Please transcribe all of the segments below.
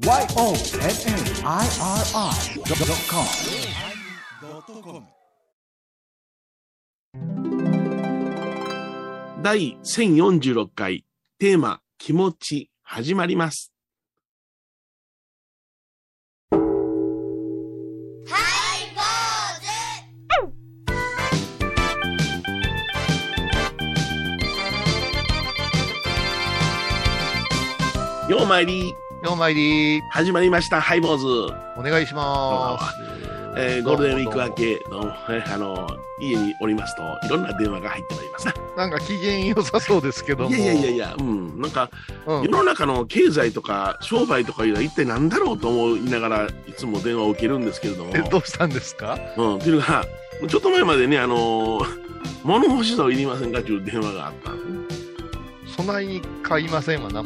YONNIRI.com 第1046回テーマ気持ち始まります。ようまいりようまいり始まりました。ハイボーズ、お願いします。えーゴールデンウィーク明けの、えーあの家におりますといろんな電話が入ってまいります。な。なんか機嫌良さそうですけども。いやいやいやいや、うん、なんかうん。世の中の経済とか商売とかいうのは一体何だろうと思いながらいつも電話を受けるんですけれども、え、どうしたんですか？うん、っていうのがちょっと前までねあのー物干し竿いりませんかっていう電話があったんですね備えに買いませんわな、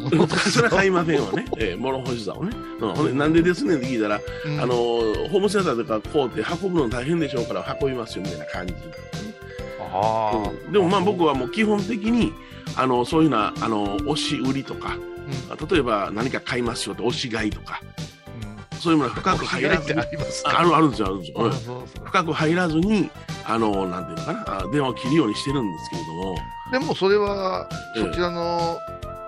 それは買いませんわね、えー物干し竿ね、うん、ほん。でなんでですねって聞いたら、うん。あのーホームセンターとかこうって運ぶの大変でしょうから運びますよみたいな感じ、あー。うん。でもまあ僕はもう基本的にあのそういうのはあの押し売りとかうん。例えば何か買いますよって押し買いとか。うんそういうものは深く入らずってありますああるあるんですよあるんですよ、深く入らずにあのなんていうのかなあ電話を切るようにしてるんですけれども。でもそれは、ええ。そちらの、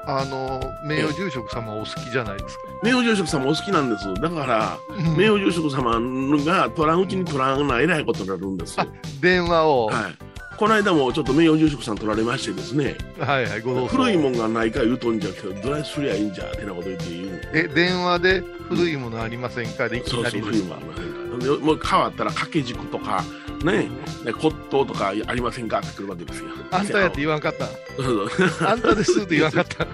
あの、名誉住職様お好きじゃないですか。名誉住職様お好きなんです。だからうん。名誉住職様が取らんうちに取らんなえらいことになるんですよ、電話を、はい。この間もちょっと名誉住職さん取られましてですね。はいはい、古いもんがないから言うとんじゃけどどないすりゃいいんじゃってなこと言って言うえ、電話で古いものありませんか？でいきなり。古いもんありませんか？でもう変わったら掛け軸とかねね骨董とかありませんか？ってくるわけですよ。あんたやって言わんかった。あんたですって言わんかった。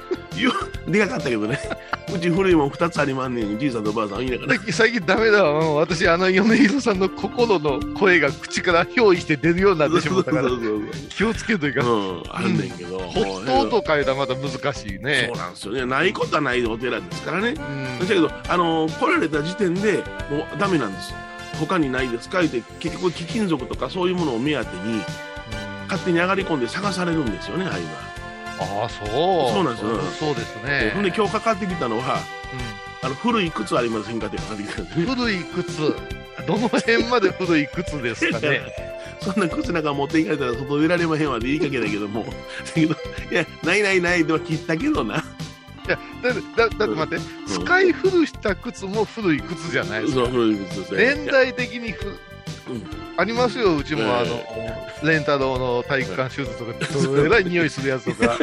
でかかったけどね。うち古いもん2つありまんねんじいさんとおばあさん言いながら。最近 ダメだわ。私、あの米広さんの心の声が口から憑依して出るようになってしまったから気をつけといかん。うん、あんねんけど、北東とかいうのはまた難しいね。そう。なんですよね。ないことはないお寺ですからね。うん。だけどあの来られた時点でもうダメなんです他にないですかって結局貴金属とかそういうものを目当てに勝手に上がり込んで探されるんですよねああいうのはああ、そう。そうなんですよそうですね。ほんで今日かかってきたのはうあの古い靴ありませんかってかかってきたんです古い靴。どの辺まで古い靴ですかね。そんな靴なんか持っていかれたら外出られまへんわで言いかけだけどもだけどいやないないないでは切ったけどなだってだだって待って、使い古した靴も古い靴じゃないですか。そう古い靴ですね年代的にありますよ、うちも、ええ。あの、レンタロウの体育館シューズとか、どえらい匂いするやつとか。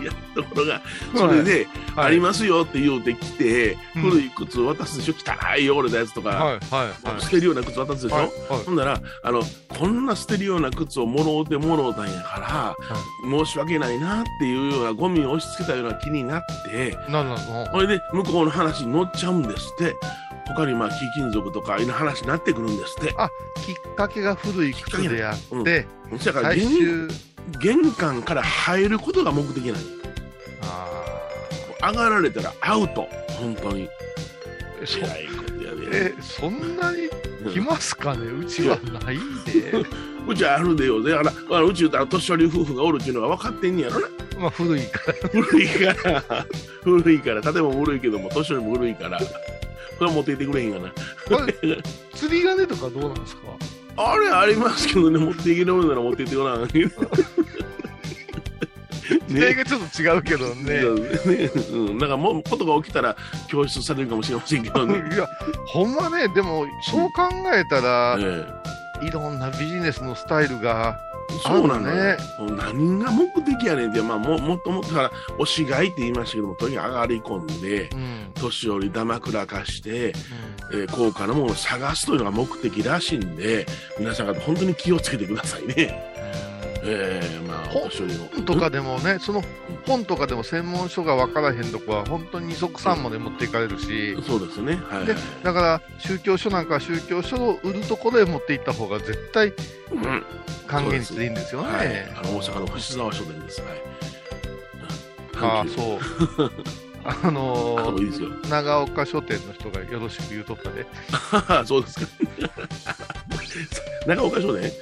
い やところがそれで、はい。ありますよって言うて来て、うん。古い靴渡すでしょ汚いよ俺のやつとか、はい、はい、はい。捨てるような靴渡すでしょ。ほんならあのこんな捨てるような靴をもろうてもろうたんやから、申し訳ないなっていうようなゴミを押し付けたような気になってなんなのそれで向こうの話に乗っちゃうんですって他にまあ貴金属とかああいう話になってくるんですって。きっかけが古い靴であって、そやから最玄終、玄関から入ることが目的なんよあ上がられたらアウト。本当に。ーそえそんなに来ますかね？うちはないで。うちはあるでよ。だから、まあ、うち言うたら年寄り夫婦がおるっていうのが分かってんねやろな。まあ、古いから。古いから、古いから、例えば古いけども、年寄りも古いから、これは持っていってくれへんがな。釣り鐘とかどうなんですか？あれありますけどね、持っていけるなら持っていってごらん。時代ねがちょっと違うけどね。ねうん、なんかもうことが起きたら教室されるかもしれませんけどね。いや、ほんまね、でも、そう考えたら、えいろんなビジネスのスタイルが、えそうなのよ、ね。何が目的やねんって、まあ、ももっともっとだから押し買いって言いましたけどもとにかく上がり込んでうん。年寄りだまくらかして、えー高価なものを探すというのが目的らしいんで皆さん方本当に気をつけてくださいね。えー、まあ本とかでもね、その本とかでも専門書が分からへんとこは、本当に二足三もで持っていかれるし、そうですね。はい、はいでだから宗教書なんかは宗教書を売るところへ持っていった方が絶対うん還元率でいいんですよね。はい、あの大阪の星沢書店です。はい。ああ、う。そう。あ あの。ー長岡書店の人がよろしく言うとったで。そうですか。長岡書店？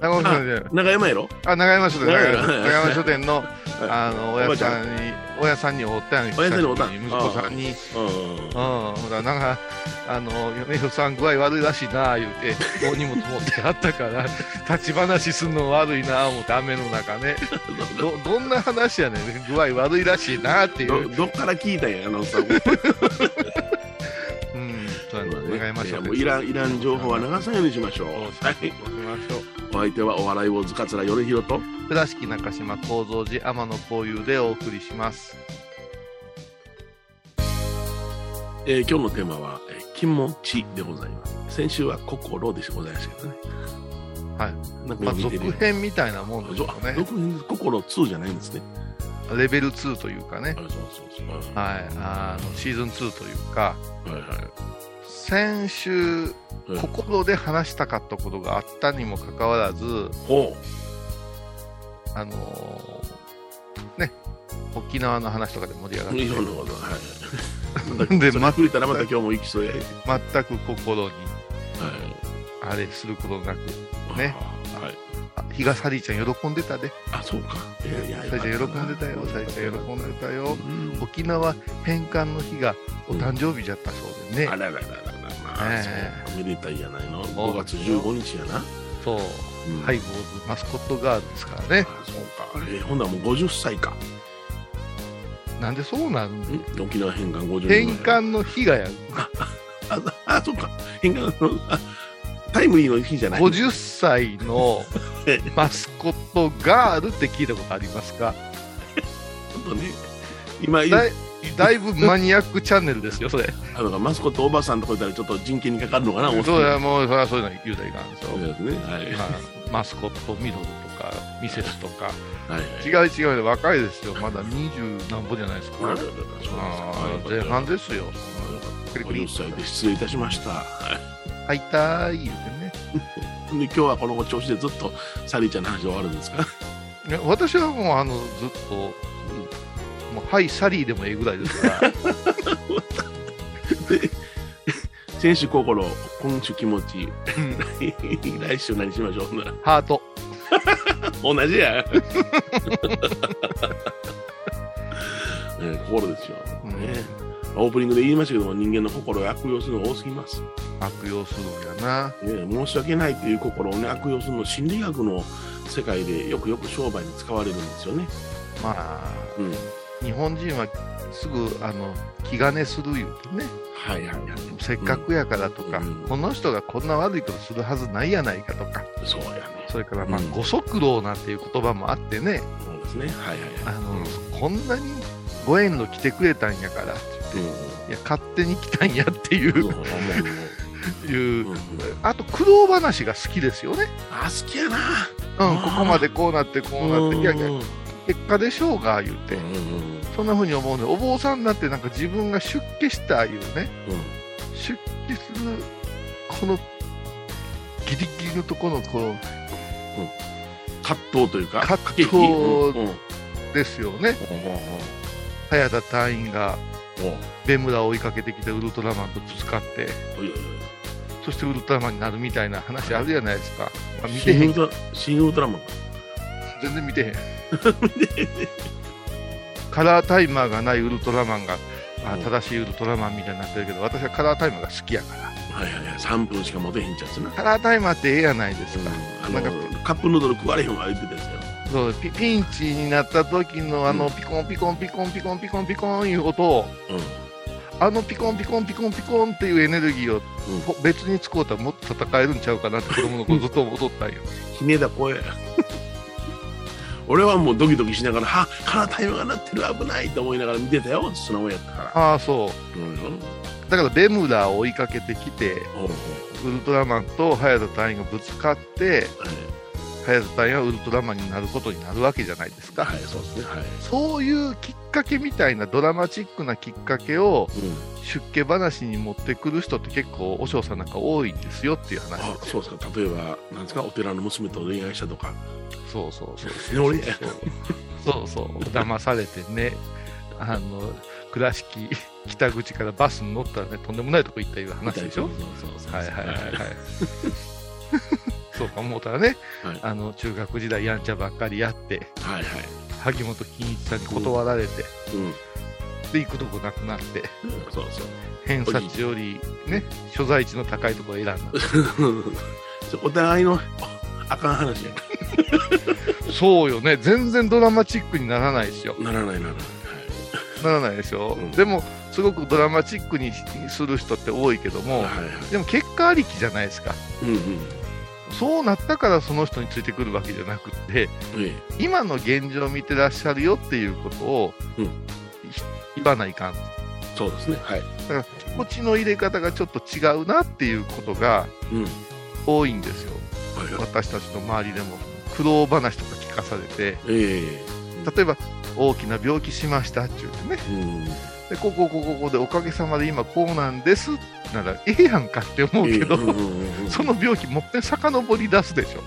長山書店長山やろ？あ、長山書店、長山長山書店の、あの、親さんに、親さんにおったんや親さんに会ったん息子さんに、うん。うん、ほら、なんか、あの、米広さん具合悪いらしいな、言うて、お荷物持ってあったから、立ち話すんの悪いな、思って、雨の中ね。ど、どんな話やねん、具合悪いらしいな、っていどう。どっから聞いたんや、あのさん。うん、そうやな、長山いや書店。もういらん、いらん情報は流さないようにしましょう。はい。しましょう。お相手はお笑い坊主桂米広と。倉敷中島幸三寺天野幸雄でお送りします。えー今日のテーマは、えー気持ちでございます。先週は心でございましたけどね。はい。なんかまあ、続編みたいなもんでしょうね。続編心2じゃないんですね。レベル2というかね。はい。あの、シーズン2というか、はいはい。先週、はい心で話したかったことがあったにもかかわらず、ほあのーね、沖縄の話とかで盛り上がう。っていろんなこと、はい。で で、まくれたらまた今日も行きそうや。はい。全く心にあれすることなく、ねはい。あ日がサリーちゃん喜んでたで。あ、そうか。いやいやサリーちゃん喜んでたよ。サリーちゃん喜んでたよ。うん沖縄返還の日がお誕生日じゃったそうでね。あららららら、まあ、めでたいやないの。う5月15日やな。そう。うんハイボーズマスコットガールですからね。あそうか。えーほんならもう50歳か。なんでそうなるのん？沖縄返還50年返還の日がやる。あ、あ、そうか。返還の、あタイムリーの日じゃない。50歳のマスコットガールって聞いたことありますか？ちょっとね、今、だいだいぶマニアックチャンネルですよ、それ。あのマスコットおばさんとか言ったらちょっと人権にかかるのかな、そうや、もう、それはそういうの言うたらいかんですよそう。ですね。はい。まあマスコットミドルとか、ミセスとか。はい。違う違う、若いですよ。まだ20何歩じゃないですか。そうですか前半ですよ。クリクリ50歳で失礼いたしました。は会いたい言うてね。い で今日はこの調子でずっとサリーちゃんの話で終わるんですか？私はもう、あの、ずっと、もう、はい、サリーでもええぐらいですから。で、先週心、今週気持ち、来週何しましょう？ならハート。同じや。ね心ですよ、うんね。オープニングで言いましたけども、人間の心を悪用するのが多すぎます。悪用するんやな。ね、申し訳ないという心をね、悪用するの心理学の世界でよくよく商売に使われるんですよね。まあ、うん。日本人はすぐ、あの、気兼ねする言うてね。はいはいはい。せっかくやからとか、うんこの人がこんな悪いことするはずないやないかとか、そうやね。それから、まあ、うんご足労なんていう言葉もあってね、そうですね。はいはいあの、はい。こんなにご縁の来てくれたんやからいや、勝手に来たんやっていう、いう。あと、苦労話が好きですよね。あ、好きやな。うん、ここまでこうなって、こうなって、いやいやうん、結果でしょうが、言うて。そんな風に思うね。お坊さんだってなんか自分が出家したいうね、うん。出家する、この、ギリギリのところの、この、葛藤というか、葛藤ですよね。早田隊員がベムラを追いかけてきてウルトラマンとぶつかって、そしてウルトラマンになるみたいな話あるじゃないですか。まあ、見てへん。新ウルトラ新ウルトラマン全然見てへん。カラータイマーがないウルトラマンが、まあ、うん正しいウルトラマンみたいになってるけど、私はカラータイマーが好きやから。はいはいはい3分しか持てへんちゃつな、カラータイマーってええやないですか。あのなんかカップヌードル食われへんわ言ってたんですよそうピピンチになった時のあのうん。ピコンピコンピコンピコンピコンピコンいう音を、うん。あのピコンピコンピコンピコンっていうエネルギーをうん。ほ別に使うたらもっと戦えるんちゃうかなって子供の頃ずっと思っとったんよ。ひねだ声 俺はもうドキドキしながらはカラータイムが鳴ってる危ないと思いながら見てたよ。素直やったから。ああ、そう。うん。うんだからベムラーを追いかけてきて、うん。ウルトラマンと早田隊員がぶつかって、早田隊はウルトラマンになることになるわけじゃないですか。はい、そうですねはい、そういうきっかけみたいなドラマチックなきっかけをうん、出家話に持ってくる人って結構、お嬢さんなんか多いんですよっていう話あそうですか例えばなんですかお寺の娘と恋愛したとかそうそうそうそうそうそう騙されてねあの倉敷北口からバスに乗ったらねとんでもないとこ行ったいう話でしょそうそうそうそうはいはいはいはいそうか思ったらね、はいあの中学時代やんちゃばっかりやってはいはい。萩本欽一さんに断られて、うん。で行くとこなくなってそうそう。偏差値よりね所在地の高いところを選んだ お互いのあかん話や。そうよね全然ドラマチックにならないですよならないならない。ならないでしょ、うんでもすごくドラマチックにする人って多いけども、はいはいはい。でも結果ありきじゃないですかうんうん。そうなったからその人についてくるわけじゃなくってえ今の現状を見てらっしゃるよっていうことを、うん。ひ言わないかん。えそうですね。はい。気持ちの入れ方がちょっと違うなっていうことが多いんですよ。はい。私たちの周りでも。苦労話とか聞かされて。え例えば大きな病気しましたって言ってね。えうん。でここここここでおかげさまで今こうなんです。ならええやんかって思うけど、その病気もっぺん遡り出すでしょ、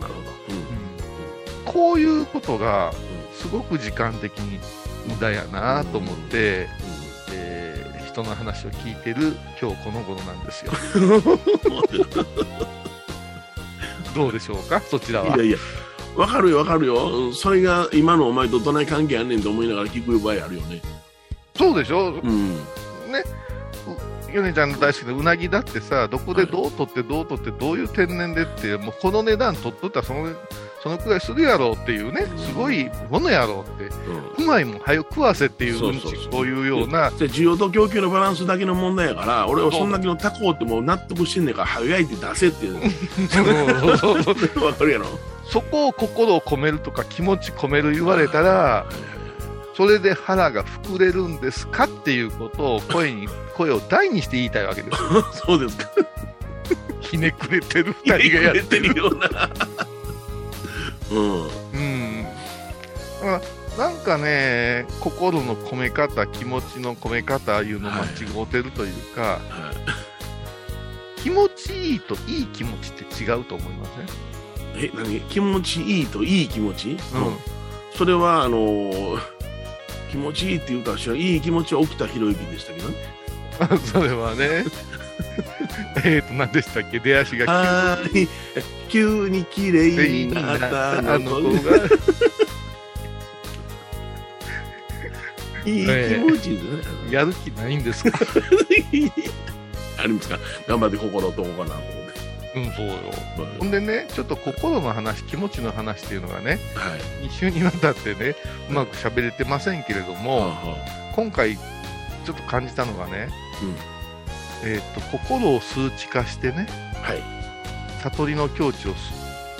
なるほど。うん。こういうことがすごく時間的に無駄やなと思って、えー人の話を聞いてる今日この頃なんですよ。どうでしょうか？そちらは。いやいや、わかるよわかるよ。それが今のお前とどない関係あんねんと思いながら聞く場合あるよね。そうでしょ、うん。ね。うヨネちゃんの大好きなうなぎだってさどこでどう取ってどう取ってどういう天然でってもうこの値段取っとったらそのそのくらいするやろうっていうねすごいものやろうってうん。うまいもん早く食わせっていうそうんちこういうようなで需要と供給のバランスだけの問題やから俺はそんだけのタコってもう納得してんねんから早いって出せっていう。かるやろ。そこを心を込めるとか気持ち込める言われたらそれで腹が膨れるんですかっていうことを声に 声を大にして言いたいわけです。そうですか。ひねくれてる二人がやってる。ような。うん。うん。だからなんかね心の込め方気持ちの込め方いうの間違うてるというか、は気持ちいいといい気持ちって違うと思いません、い。え何？気持ちいいといい気持ち、うん。それはあのー気持ちいいって言うたらしいい気持ちは起きたひろゆきでしたけどね。それはね。えっと何でしたっけ？出足が急に綺麗急にになったあの子が。がいい気持ちですね、やる気ないんですか？ありますか？頑張って心をとこうかなと。うんそうよ。ほんでねちょっと心の話気持ちの話っていうのがねはい。2週にわたってねうまく喋れてませんけれども、は今回ちょっと感じたのがね、うん。えっと心を数値化してねあはい。悟りの境地をす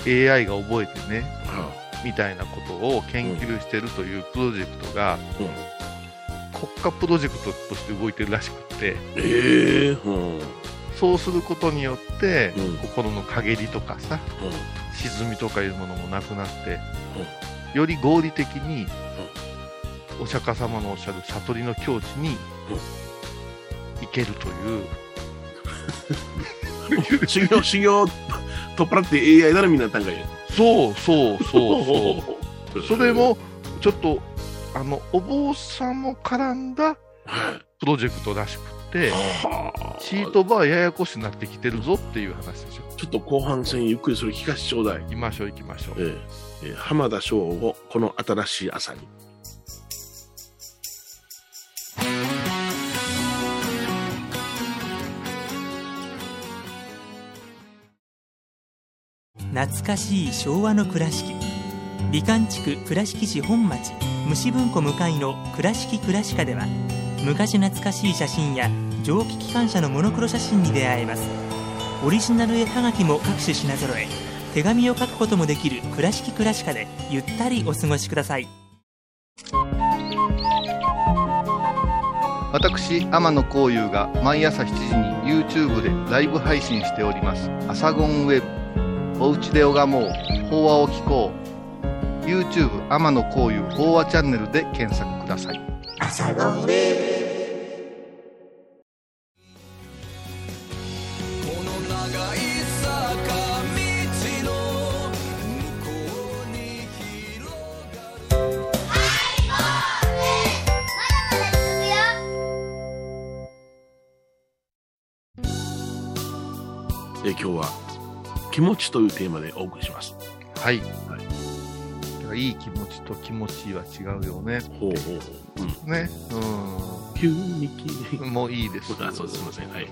AI が覚えてねはみたいなことを研究してるというプロジェクトが、うん。国家プロジェクトとして動いてるらしくって。ええうん。うん。そうすることによって、うん。心の陰りとかさ沈みとかいうものもなくなって、より合理的に、お釈迦様のおっしゃる悟りの境地に行けるという、修行、修行、取っ払って AI 頼みになったんかい。そうそうそうそう。それもちょっとあのお坊さんも絡んだはい。プロジェクトらしくって。はあチートバーややこしくなってきてるぞっていう話でしょ。ちょっと後半戦ゆっくりそれ聞かせてちょうだい。行きましょう行きましょう。ええ。ええ。浜田省吾、この新しい朝に。懐かしい昭和の倉敷。美観地区倉敷市本町。虫文庫向かいの「倉敷倉歯科」では昔懐かしい写真や蒸気機関車のモノクロ写真に出会えます。オリジナル絵はがきも各種品揃え手紙を書くこともできる「倉敷倉歯科」でゆったりお過ごしください。私天野幸雄が毎朝7時に YouTube でライブ配信しております「アサゴンウェブ」「おうちで拝もう。法話を聞こう」YouTube 天野幸雄法話チャンネルで検索ください。この長い坂道の向こうに広がるえ今日は気持ちというテーマでお送りします。はい。はいだからいい気持ちと気持ちは違うよね。ほうほうほう。うん。ね。急に気に。うん。もういいです。あ、そうです。すみません。はい。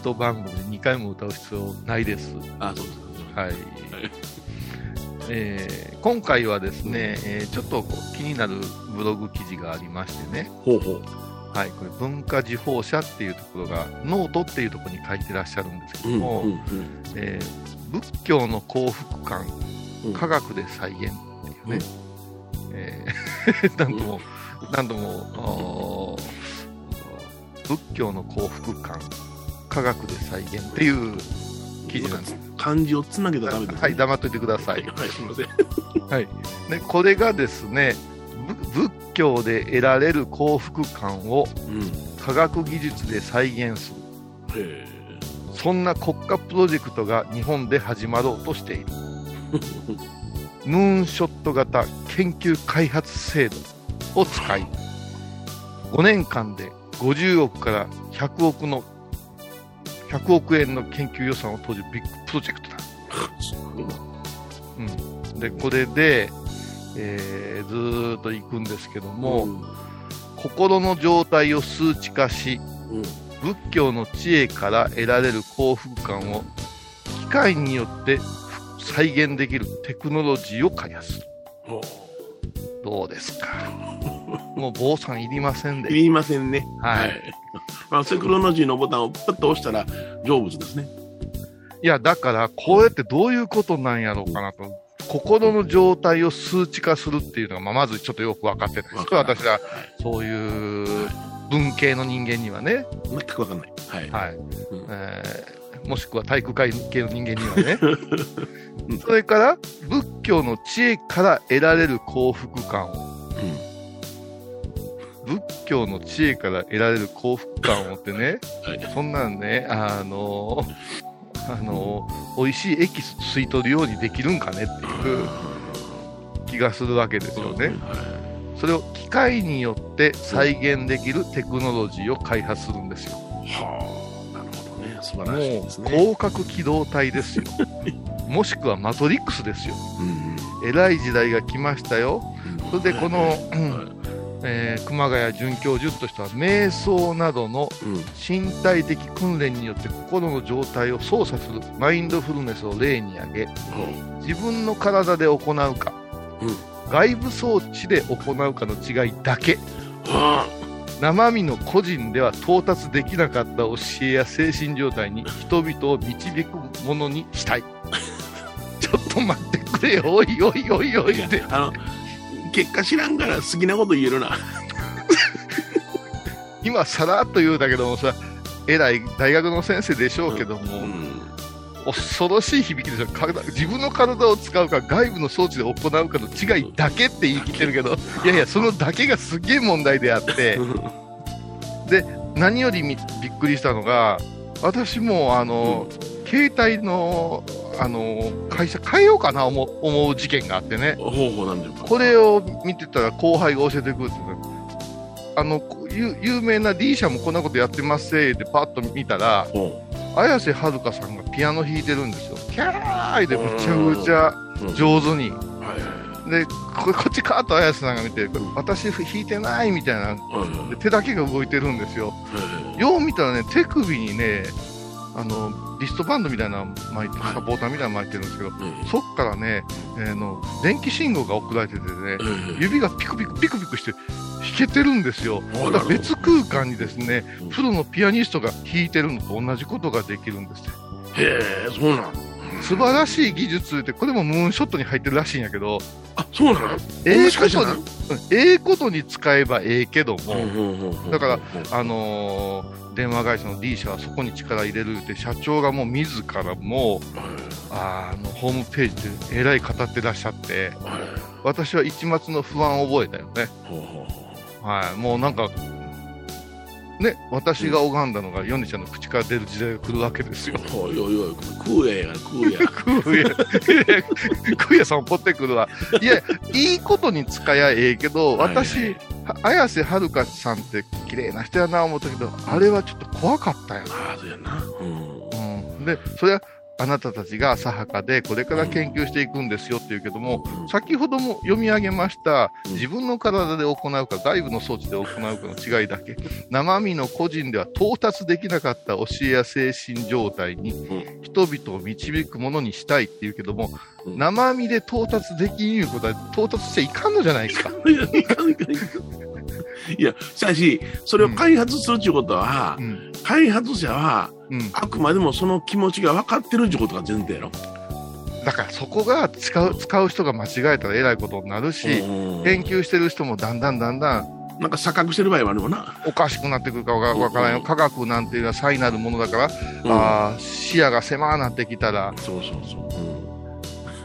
一番組で2回も歌う必要ないです。あ、そうです。はい。はいえー今回はですね、えーちょっとこう気になるブログ記事がありましてね、ほうほう。はい、これ文化時報社っていうところが、ノートっていうところに書いてらっしゃるんですけども、うんうんえー仏教の幸福感、うん科学で再現っていうね、えーなんとも、なんとも、仏教の幸福感、科学で再現っていう記事なんです。漢字をつなげたらダメです、ね。はい、黙っといてくださ。はいい。はい、すみません。でこれがですね、ぶ仏教で得られる幸福感をうん。科学技術で再現する。へそんな国家プロジェクトが日本で始まろうとしている。ムーンショット型研究開発制度を使い、5年間で50億から100億の、100億円の研究予算を投じるビッグプロジェクトだ。うん、で、これで、えーずーっと行くんですけども、うん。心の状態を数値化し、うん。仏教の知恵から得られる幸福感を機械によって再現できるテクノロジーを開発どうですか？もう坊さんいりませんで。ういりませんね。はい。まあ、セクロノジーのボタンをパッと押したら成仏ですね。いや、だから、こうやってどういうことなんやろうかなと。心の状態を数値化するっていうのが、まあ、まずちょっとよく分かってないです。私は、そういう文系の人間にはね、全くわかんない。はい。はい。うんえーもしくは体育会系の人間にはね。それから、仏教の知恵から得られる幸福感を、仏教の知恵から得られる幸福感をってね、はい。そんなんね、あのあの美味しいエキス吸い取るようにできるんかねっていう気がするわけですよね。はそれを機械によって再現できるテクノロジーを開発するんですよ。い。はあ。素晴らしいもうですね。広角機動隊ですよ。もしくはマトリックスですよ。うんえらい時代が来ましたよ。うん。それでこの、えー熊谷准教授としては瞑想などのうん。身体的訓練によって心の状態を操作するマインドフルネスを例に挙げ自分の体で行うか、うん外部装置で行うかの違いだけは生身の個人では到達できなかった教えや精神状態に人々を導くものにしたい ちょっと待ってくれよおいおいおいおあ。いってあの、結果知らんから好きなこと言えるな。今さらっと言うだけどもさ偉い大学の先生でしょうけども、うん。恐ろしい響きでしょ体自分の体を使うか外部の装置で行うかの違いだけって言い切ってるけど いやいやそのだけがすげえ問題であって。何よりみびっくりしたのが私もあの、携帯のあの会社変えようかな思う思う事件があってね。方法なんでか？これを見てたら後輩が教えてくるって。あのこ有有名な D 社もこんなことやってますせてパッと見たらほ綾瀬はるかさんがピアノ弾いてるんですよ。キャーいでめちゃくちゃ上手に。で、ここっちカーッと綾瀬さんが見て、私弾いてないみたいな。で手だけが動いてるんですよ。はいよう見たらね、手首にね、あの、リストバンドみたいなの巻いて、はい。サポーターみたいなの巻いてるんですけど、はいそっからね、えーの、電気信号が送られててね、はい指がピクピクピクピクして弾けてるんですよ。あだから別空間にですねうん、プロのピアニストが弾いてるのと同じことができるんですよ。へえ、そうなん。素晴らしい技術って、これもムーンショットに入ってるらしいんやけど、あ、そうなの？ええことに、うんええことに使えばええけども、うんだから、あのー電話会社の D 社はそこに力入れるって、社長がもう自らもう、あの、ホームページでえらい語ってらっしゃって、はい。私は一末の不安を覚えたよね。ほうほうほはい。もうなんか、ね、私が拝んだのが、ヨネちゃんの口から出る時代が来るわけですよ。うおいおいおい、食えや、食えや。クーヤ、クーヤさんをポってくるわ。いや、いいことに使やええけど、私、は綾瀬はるかさんって綺麗な人やな思ったけど、あれはちょっと怖かったよ。ああ、そうやな。うん。うん、で、それはあなたたちが浅はかで、これから研究していくんですよって言うけども、先ほども読み上げました、うん自分の体で行うか、外部の装置で行うかの違いだけ、生身の個人では到達できなかった教えや精神状態に、ん人々を導くものにしたいって言うけども、うん。生身で到達できんいうことは、到達しちゃいかんのじゃないですか。いやしかし、それを開発するっていうことはう、ん。開発者は、うん。あくまでもその気持ちが分かってるっていうことが前提やろ。だからそこが使う、使う人が間違えたらえらいことになるし、うん研究してる人もだんだんだんだんなんか錯覚してる場合もあるもんな。おかしくなってくるかわわからんよ。科学なんていうのは才なるものだから、うんあー視野が狭なってきたら、そうそうそう。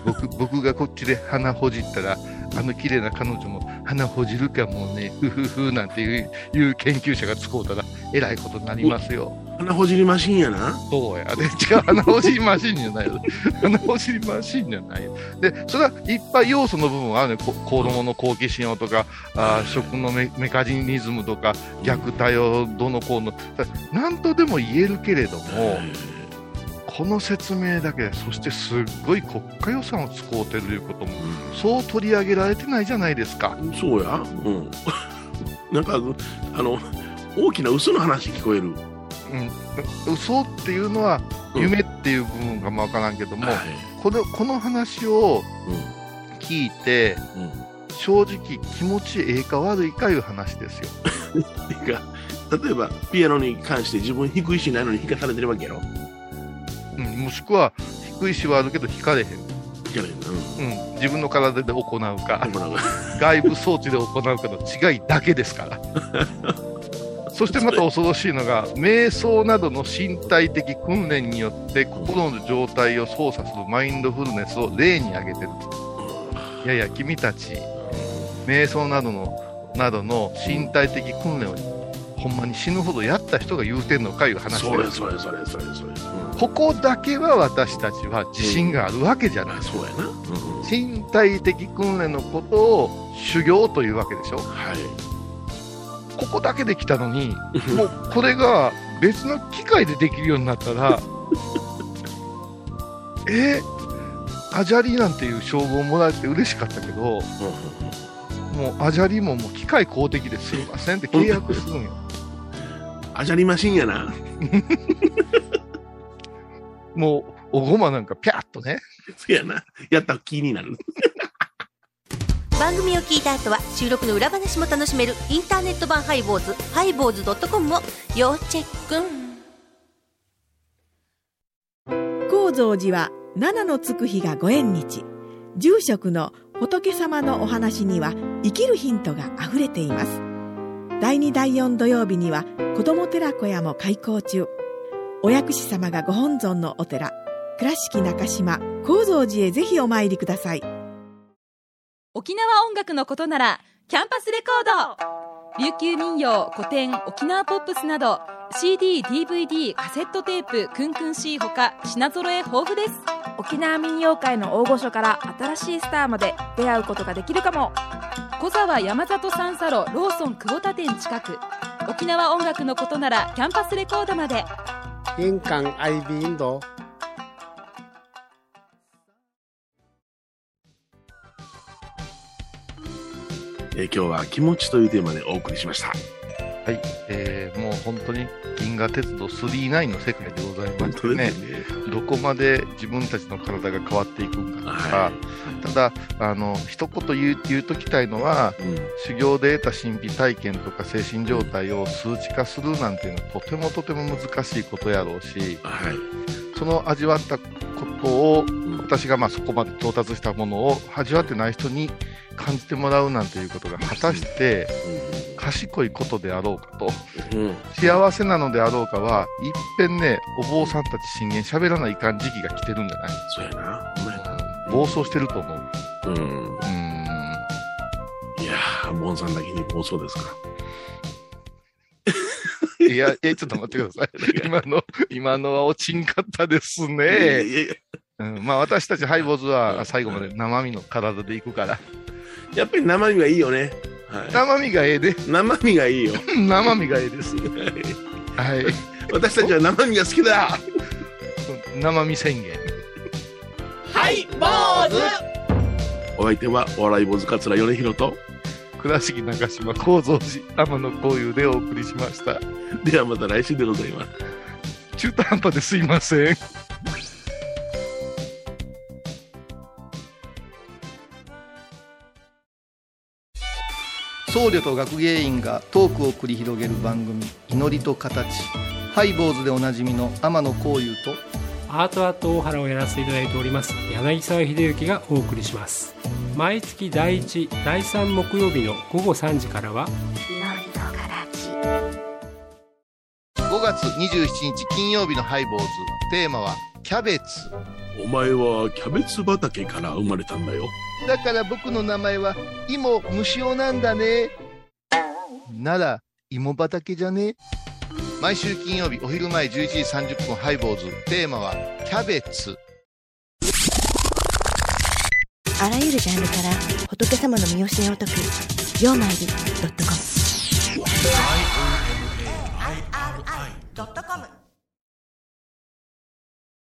僕、僕がこっちで鼻ほじったら、あの綺麗な彼女も鼻ほじるかもね、ふふふなんていういう研究者が使うたら、えらいことになりますよ。鼻ほじりマシンやな。そうや。で、違う、鼻ほじりマシンじゃないよ。鼻ほじりマシンじゃないよ。で、それはいっぱい要素の部分はあるね。こ子供の好奇心をとか、あー食のメメカニズムとか、虐待をどのこうの、だなんとでも言えるけれども、この説明だけで、そしてすっごい国家予算を使うてるいうことも、そう取り上げられてないじゃないですか。うんそうや。うん。なんか、あの、大きな嘘の話聞こえる。うん、嘘っていうのは、うん夢っていう部分かもわからんけども、はいこのこの話を聞いて、うん。正直気持ちええか悪いかいう話ですよ。てか、例えば、ピアノに関して自分低いしないのに弾かされてるわけやろ。うん、もしくは低いしはあるけど引かれへん。んな。うん、自分の体で行うか外部装置で行うかの違いだけですから。そしてまた恐ろしいのが、瞑想などの身体的訓練によって心の状態を操作するマインドフルネスを例に挙げてる。いやいや、君たち、瞑想などの、などの身体的訓練をほんまに死ぬほどやった人が言うてんのかいう話それです。それそれそれそれ。うんここだけは私たちは自信があるわけじゃないあ。そうやな。うん身体的訓練のことを修行というわけでしょ。はい。ここだけできたのに、もうこれが別の機械でできるようになったら、えアジャリなんていう称号をもらえて嬉しかったけど、もうアジャリももう機械公的ですいませんって契約するんよ。あじゃりマシンやな。もうおごまなんかピャッとね。そうやな。やったら気になる。番組を聞いた後は収録の裏話も楽しめるインターネット版ハイボーズハイボーズドットコムを要チェック高蔵寺は七のつく日がご縁日住職の仏様のお話には生きるヒントがあふれています第2第4土曜日には子ども寺小屋も開校中。お役士様がご本尊のお寺倉敷中島・高蔵寺へぜひお参りください。沖縄音楽のことならキャンパスレコード。琉球民謡古典沖縄ポップスなど CD、DVD、カセットテープ、クンクン C ほか品揃え豊富です沖縄民謡界の大御所から新しいスターまで出会うことができるかも小沢山里三佐路ローソン久保田店近く沖縄音楽のことならキャンパスレコードまで印港 IB 印度。えー今日は気持ちというテーマでお送りしました。はい。えーもう本当に銀河鉄道39の世界でございましてね。どこまで自分たちの体が変わっていくんかとか、はただ、あの、一言言う言うときたいのは、うん修行で得た神秘体験とか精神状態を数値化するなんていうのはとてもとても難しいことやろうし、はい。その味わったことを、私がまあそこまで到達したものを味わってない人に感じてもらうなんていうことが果たして賢いことであろうかと、うんうん幸せなのであろうかは、いっぺんね、お坊さんたち信玄喋らないかん時期が来てるんじゃない？そうやな。ほんまやな暴走してると思う。うん。うーん。いやー、ボンさんだけに暴走ですか。いや、え、ちょっと待ってください。今の、今のは落ちんかったですね。いやいやうん、まあ私たちハイボーズは最後まで生身の体で行くから。やっぱり生身がいいよね。は生身がええで。い、生身がいいよ。生身がええです。はい。私たちは生身が好きだ。生身宣言。ハイボーズお相手はお笑い坊主桂米宏と倉敷中島幸三寺天野幸雄でお送りしましたではまた来週でございます中途半端ですいません僧侶と学芸員がトークを繰り広げる番組「祈りと形」ハイボーズでおなじみの天野幸雄とアートアート大原をやらせていただいております柳沢秀幸がお送りします。毎月第1第3木曜日の午後3時からは5月27日金曜日のハイボーズ。テーマはキャベツ。お前はキャベツ畑から生まれたんだよだから僕の名前は芋虫尾なんだね。なら芋畑じゃね？毎週金曜日お昼前11時30分ハイボーズ。テーマはキャベツ。あらゆるジャンルから仏様の身教えを解く「曜マイルドットコム」ドットコム